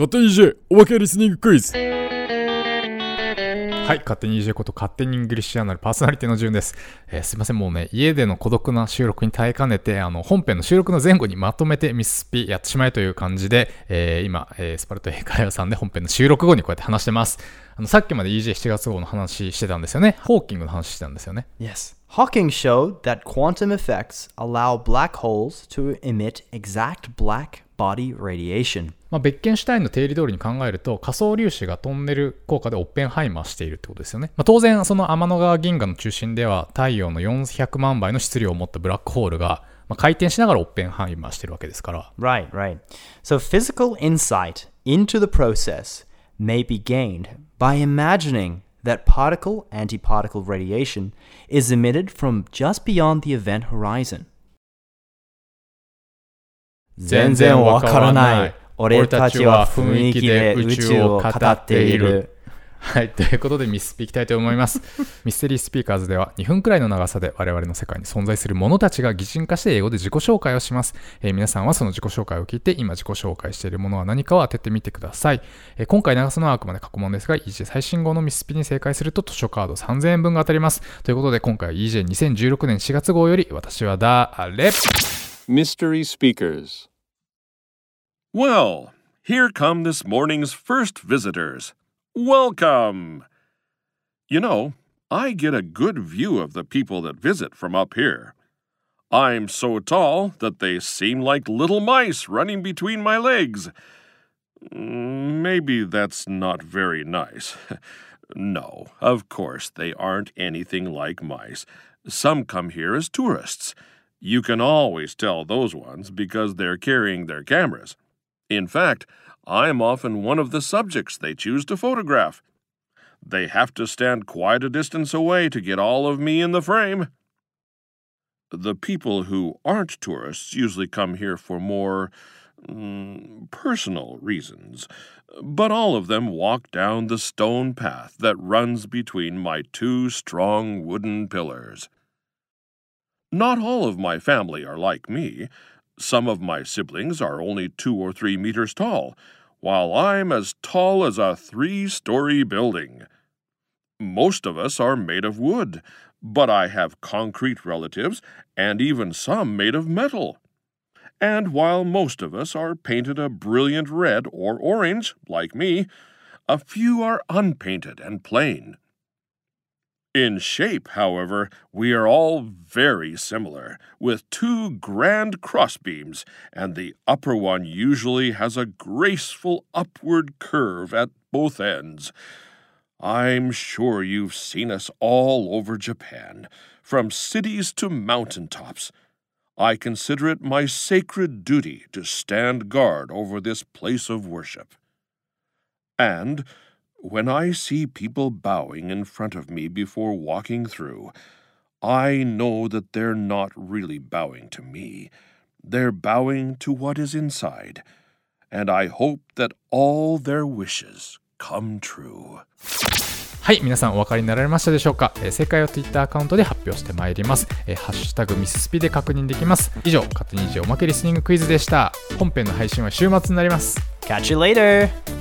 勝手に EJ おまけリスニングクイズ。はい勝手に EJ こと勝手にイングリッシュアナルパーソナリティの順です、えーすいません。もうね家での孤独な収録に耐えかねてあの本編の収録の前後にまとめてミススピやってしまえという感じで、えー今、えースパルト英会話さんで本編の収録後にこうやって話してます。あのさっきまで EJ7 月号の話してたんですよね。ホーキングの話してたんですよね。Yes. Hawking showed that quantum effects allow black holes to emit exact black body radiation. まあ、ベッケンシュタインの定理通りに考えると仮想粒子がトンネル効果でオッペンハイマーしているってことですよね、まあ、当然その天の川銀河の中心では太陽の400万倍の質量を持ったブラックホールが、まあ、回転しながらオッペンハイマーしてるわけですから Right, right. So physical insight into the process may be gained by imagining that particle antiparticle radiation is emitted from just beyond the event horizon. 全然わからない。俺たちは雰囲気で宇宙を語っている。はい。ということで、ミスピいきたいと思います。ミステリースピーカーズでは2分くらいの長さで我々の世界に存在する者たちが擬人化して英語で自己紹介をします。えー皆さんはその自己紹介を聞いて、今自己紹介しているものは何かを当ててみてください。えー今回長さのはあくまで過去問ですが、EJ 最新号のミスピに正解すると図書カード3000円分が当たります。ということで、今回は EJ2016 年4月号より、私は誰？Mystery Speakers. Well, here come this morning's first visitors. Welcome! You know, I get a good view of the people that visit from up here. I'm so tall that they seem like little mice running between my legs. Maybe that's not very nice. no, of course, they aren't anything like mice. Some come here as tourists. You can always tell those ones because they're carrying their cameras. In fact, I'm often one of the subjects they choose to photograph. They have to stand quite a distance away to get all of me in the frame. The people who aren't tourists usually come here for more mm, personal reasons, but all of them walk down the stone path that runs between my two strong wooden pillars. Not all of my family are like me. Some of my siblings are only two or three meters tall, while I'm as tall as a three story building. Most of us are made of wood, but I have concrete relatives and even some made of metal. And while most of us are painted a brilliant red or orange, like me, a few are unpainted and plain. In shape, however, we are all very similar, with two grand crossbeams, and the upper one usually has a graceful upward curve at both ends. I'm sure you've seen us all over Japan, from cities to mountain tops. I consider it my sacred duty to stand guard over this place of worship. And when I see people bowing in front of me before walking through, I know that they're not really bowing to me. They're bowing to what is inside. And I hope that all their wishes come true. はい、皆さんお分かりになられましたでしょうか、えー正解を Twitter アカウントで発表してまいります。えーハッシュタグミススピで確認できます。以上、勝手に EJ おまけリスニングクイズでした。本編の配信は週末になります。 Catch you later!